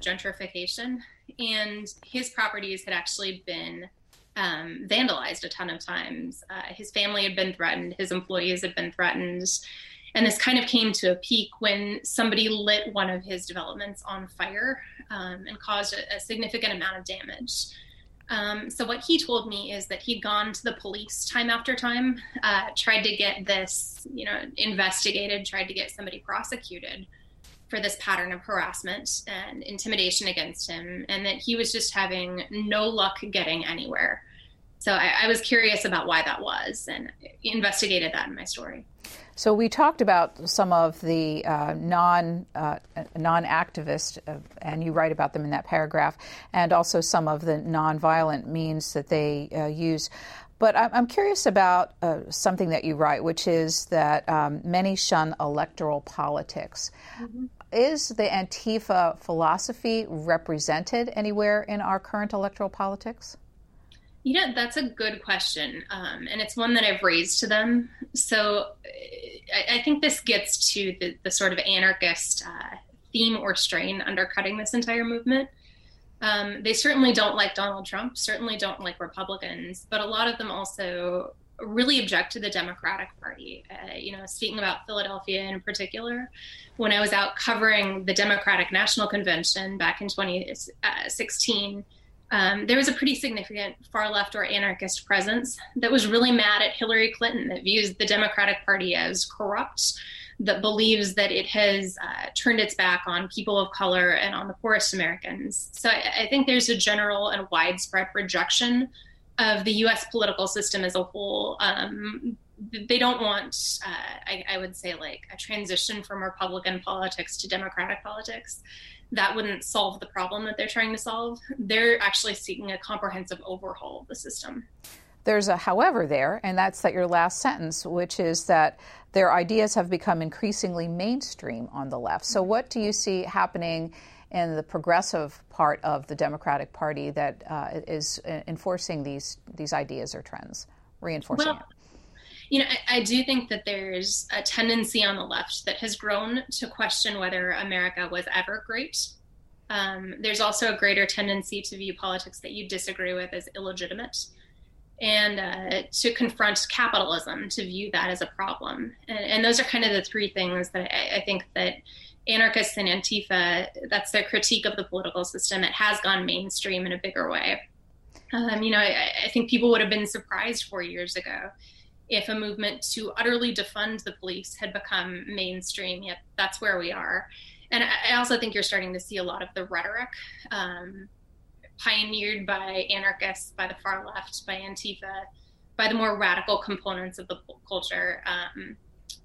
G: gentrification, and his properties had actually been um, vandalized a ton of times. Uh, his family had been threatened, his employees had been threatened. And this kind of came to a peak when somebody lit one of his developments on fire um, and caused a, a, significant amount of damage. Um, so, what he told me is that he'd gone to the police time after time, uh, tried to get this, you know, investigated, tried to get somebody prosecuted for this pattern of harassment and intimidation against him, and that he was just having no luck getting anywhere. So I, I was curious about why that was and investigated that in my story.
A: So we talked about some of the uh, non uh, non-activist, uh, and you write about them in that paragraph, and also some of the non-violent means that they uh, use. But I'm curious about uh, something that you write, which is that um, many shun electoral politics. Mm-hmm is the Antifa philosophy represented anywhere in our current electoral politics?
G: You know, that's a good question. Um, and it's one that I've raised to them. So I, I think this gets to the, the sort of anarchist uh, theme or strain undercutting this entire movement. Um, they certainly don't like Donald Trump, certainly don't like Republicans, but a lot of them also really object to the Democratic Party. Uh, you know, speaking about Philadelphia in particular, when I was out covering the Democratic National Convention back in 2016, um, there was a pretty significant far left or anarchist presence that was really mad at Hillary Clinton, that views the Democratic Party as corrupt, that believes that it has uh, turned its back on people of color and on the poorest Americans. So I, I think there's a general and widespread rejection of the U.S. political system as a whole. Um, they don't want, uh, I, I, would say, like a transition from Republican politics to Democratic politics. That wouldn't solve the problem that they're trying to solve. They're actually seeking a comprehensive overhaul of the system.
A: There's a however there, and that's that your last sentence, which is that their ideas have become increasingly mainstream on the left. So, what do you see happening in the progressive part of the Democratic Party that uh, is enforcing these these ideas or trends, reinforcing well, it?
G: You know, I, I, do think that there's a tendency on the left that has grown to question whether America was ever great. Um, there's also a greater tendency to view politics that you disagree with as illegitimate and uh, to confront capitalism, to view that as a problem. And, and those are kind of the three things that I, I, think that anarchists and Antifa, that's their critique of the political system. It has gone mainstream in a bigger way. Um, you know, I, I think people would have been surprised four years ago if a movement to utterly defund the police had become mainstream. Yet that's where we are. And I also think you're starting to see a lot of the rhetoric um, pioneered by anarchists, by the far left, by Antifa, by the more radical components of the culture um,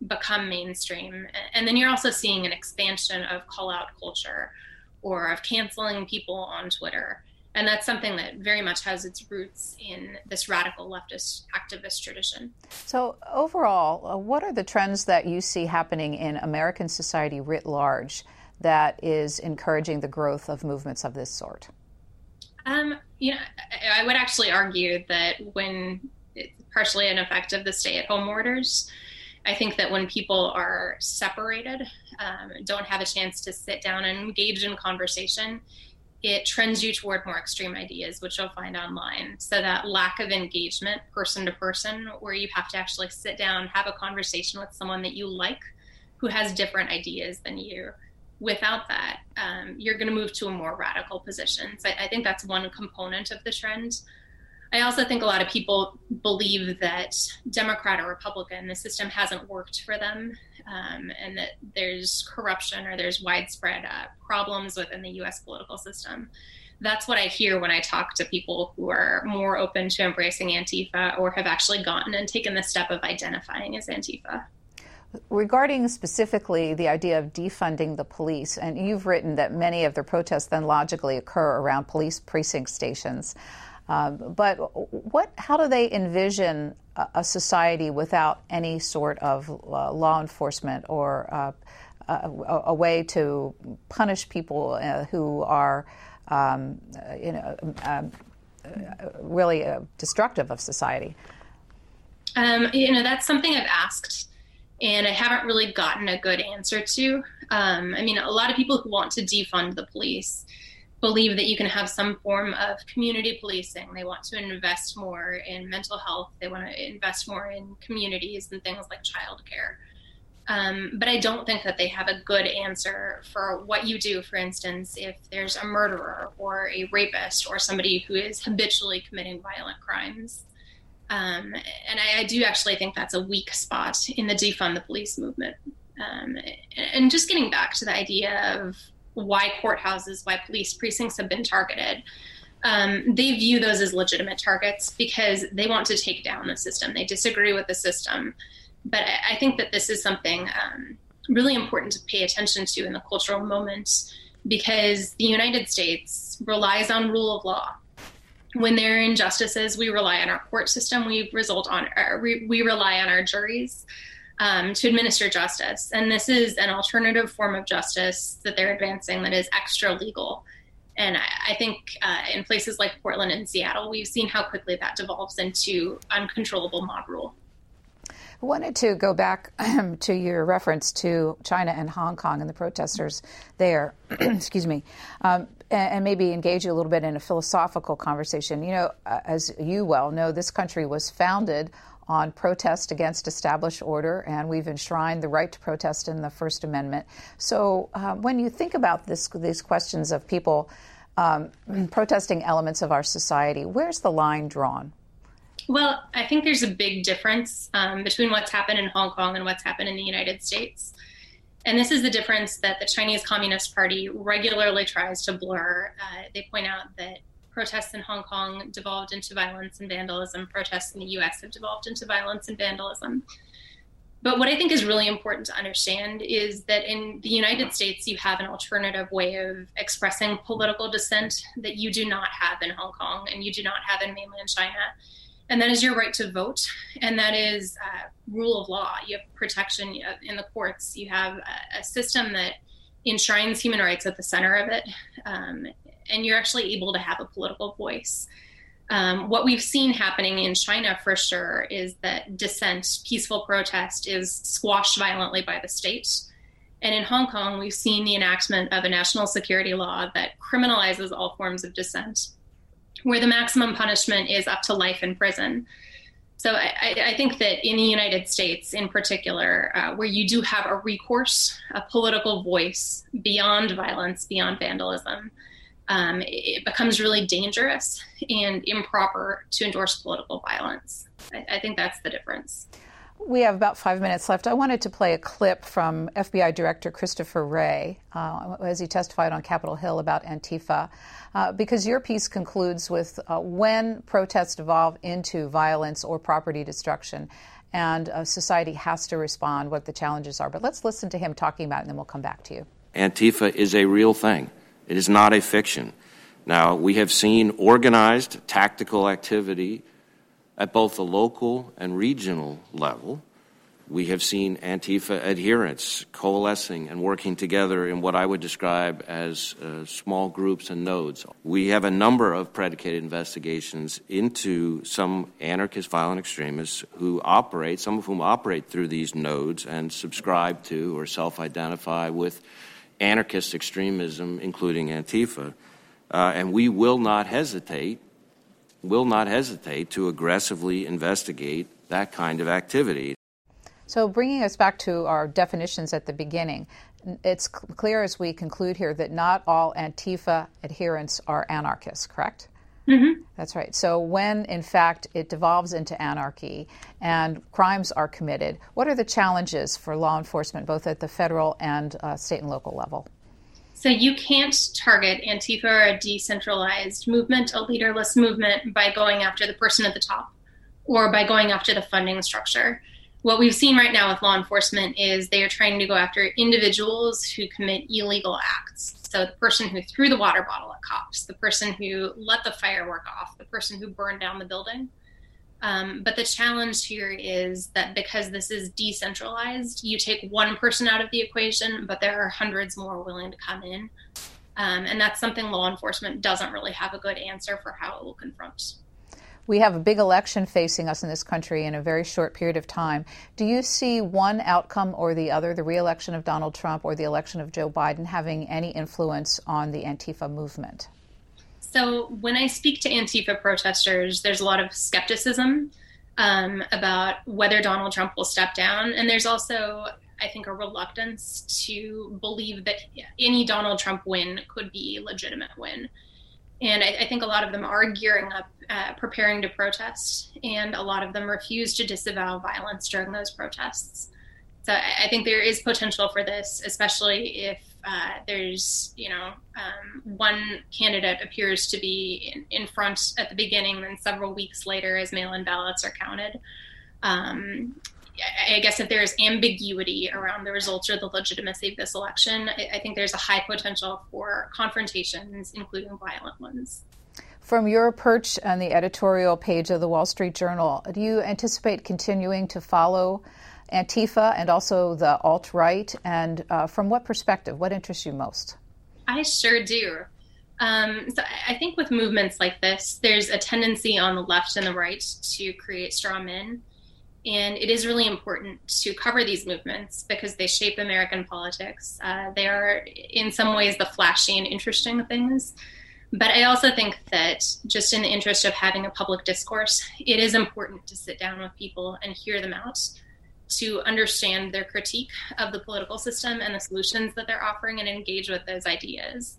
G: become mainstream. And then you're also seeing an expansion of call out culture or of canceling people on Twitter. And that's something that very much has its roots in this radical leftist activist tradition.
A: So, overall, uh, what are the trends that you see happening in American society writ large that is encouraging the growth of movements of this sort?
G: Um, you know, I would actually argue that when it's partially an effect of the stay-at-home orders, I think that when people are separated, um, don't have a chance to sit down and engage in conversation, it trends you toward more extreme ideas, which you'll find online. So that lack of engagement, person to person, where you have to actually sit down, have a conversation with someone that you like, who has different ideas than you without that, um, you're going to move to a more radical position. So I, I, think that's one component of the trend. I also think a lot of people believe that Democrat or Republican, the system hasn't worked for them, um, and that there's corruption or there's widespread uh, problems within the U.S. political system. That's what I hear when I talk to people who are more open to embracing Antifa or have actually gotten and taken the step of identifying as Antifa.
A: Regarding specifically the idea of defunding the police, and you've written that many of the protests then logically occur around police precinct stations. Um, but what, how do they envision a, a society without any sort of uh, law enforcement or uh, a, a, way to punish people uh, who are, um, you know, um, uh, really uh, destructive of society?
G: Um, you know, that's something I've asked and I haven't really gotten a good answer to. Um, I mean, a lot of people who want to defund the police believe that you can have some form of community policing. They want to invest more in mental health. They want to invest more in communities and things like childcare. Um, but I don't think that they have a good answer for what you do, for instance, if there's a murderer or a rapist or somebody who is habitually committing violent crimes. Um, and I, I, do actually think that's a weak spot in the defund the police movement. Um, and just getting back to the idea of why courthouses, why police precincts have been targeted. Um, they view those as legitimate targets because they want to take down the system. They disagree with the system. But I, I think that this is something um, really important to pay attention to in the cultural moment because the United States relies on rule of law when there are injustices, we rely on our court system. We result on our, we, we rely on our juries um, to administer justice, and this is an alternative form of justice that they're advancing that is extra legal. And I, I think uh, in places like Portland and Seattle, we've seen how quickly that devolves into uncontrollable mob rule.
A: I wanted to go back to your reference to China and Hong Kong and the protesters there. (clears throat) Excuse me. Um, and maybe engage you a little bit in a philosophical conversation. You know, uh, as you well know, this country was founded on protest against established order, and we've enshrined the right to protest in the First Amendment. So, uh, when you think about this, these questions of people um, (clears throat) protesting elements of our society, where's the line drawn?
G: Well, I think there's a big difference um, between what's happened in Hong Kong and what's happened in the United States. And this is the difference that the Chinese Communist Party regularly tries to blur. Uh, they point out that protests in Hong Kong devolved into violence and vandalism, protests in the US have devolved into violence and vandalism. But what I think is really important to understand is that in the United States, you have an alternative way of expressing political dissent that you do not have in Hong Kong and you do not have in mainland China and that is your right to vote, and that is uh, rule of law. You have protection in the courts. You have a, system that enshrines human rights at the center of it, um, and you're actually able to have a political voice. Um, what we've seen happening in China for sure is that dissent, peaceful protest, is squashed violently by the state. And in Hong Kong, we've seen the enactment of a national security law that criminalizes all forms of dissent where the maximum punishment is up to life in prison. So I, I think that in the United States, in particular, uh, where you do have a recourse, a political voice beyond violence, beyond vandalism, um, it becomes really dangerous and improper to endorse political violence. I, I think that's the difference.
A: We have about five minutes left. I wanted to play a clip from FBI Director Christopher Wray uh, as he testified on Capitol Hill about Antifa, uh, because your piece concludes with uh, when protests evolve into violence or property destruction, and uh, society has to respond, what the challenges are. But let's listen to him talking about it, and then we'll come back to you.
D: Antifa is a real thing, it is not a fiction. Now, we have seen organized tactical activity at both the local and regional level. We have seen Antifa adherents coalescing and working together in what I would describe as uh, small groups and nodes. We have a number of predicated investigations into some anarchist violent extremists who operate, some of whom operate through these nodes and subscribe to or self identify with anarchist extremism, including Antifa. Uh, and we will not hesitate will not hesitate to aggressively investigate that kind of activity.
A: So, bringing us back to our definitions at the beginning, it's clear as we conclude here that not all Antifa adherents are anarchists, correct?
G: Mm-hmm.
A: That's right. So, when in fact it devolves into anarchy and crimes are committed, what are the challenges for law enforcement, both at the federal and uh, state and local level?
G: So you can't target Antifa or a decentralized movement, a leaderless movement, by going after the person at the top or by going after the funding structure. What we've seen right now with law enforcement is they are trying to go after individuals who commit illegal acts. So the person who threw the water bottle at cops, the person who let the firework off, the person who burned down the building. Um, but the challenge here is that because this is decentralized, you take one person out of the equation, but there are hundreds more willing to come in. Um, and that's something law enforcement doesn't really have a good answer for how it will confront.
A: We have a big election facing us in this country in a very short period of time. Do you see one outcome or the other, the reelection of Donald Trump or the election of Joe Biden, having any influence on the Antifa movement?
G: So when I speak to Antifa protesters, there's a lot of skepticism um, about whether Donald Trump will step down, and there's also, I think, a reluctance to believe that any Donald Trump win could be a legitimate win. And I, I think a lot of them are gearing up, uh, preparing to protest, and a lot of them refuse to disavow violence during those protests. So I, I think there is potential for this, especially if uh, there's, you know, um, one candidate appears to be in, in, front at the beginning, then several weeks later, as mail-in ballots are counted. Um, I guess if there's ambiguity around the results or the legitimacy of this election, I, I think there's a high potential for confrontations, including violent ones.
A: From your perch on the editorial page of the Wall Street Journal, do you anticipate continuing to follow Antifa and also the alt right? And uh, from what perspective? What interests you most?
G: I sure do. Um, so I think with movements like this, there's a tendency on the left and the right to create straw men. And it is really important to cover these movements because they shape American politics. Uh, they are, in some ways, the flashy and interesting things. But I also think that, just in the interest of having a public discourse, it is important to sit down with people and hear them out to understand their critique of the political system and the solutions that they're offering and engage with those ideas.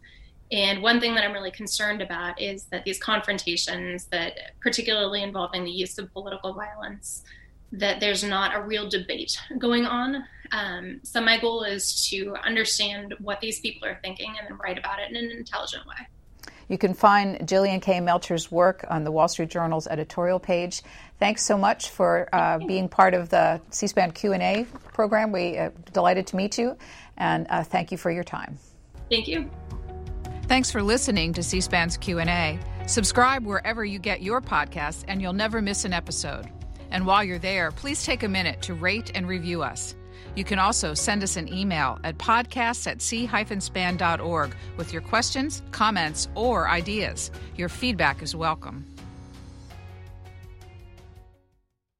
G: And one thing that I'm really concerned about is that these confrontations, that particularly involving the use of political violence, that there's not a real debate going on. Um, so my goal is to understand what these people are thinking and then write about it in an intelligent way.
A: You can find Jillian K. Melchior's work on the Wall Street Journal's editorial page. Thanks so much for uh, being part of the C-SPAN Q&A program. We are uh, delighted to meet you, and uh, thank you for your time.
G: Thank you.
A: Thanks for listening to C-SPAN's Q&A. Subscribe wherever you get your podcasts, and you'll never miss an episode. And while you're there, please take a minute to rate and review us. You can also send us an email at podcasts at c-span.org with your questions, comments, or ideas. Your feedback is welcome.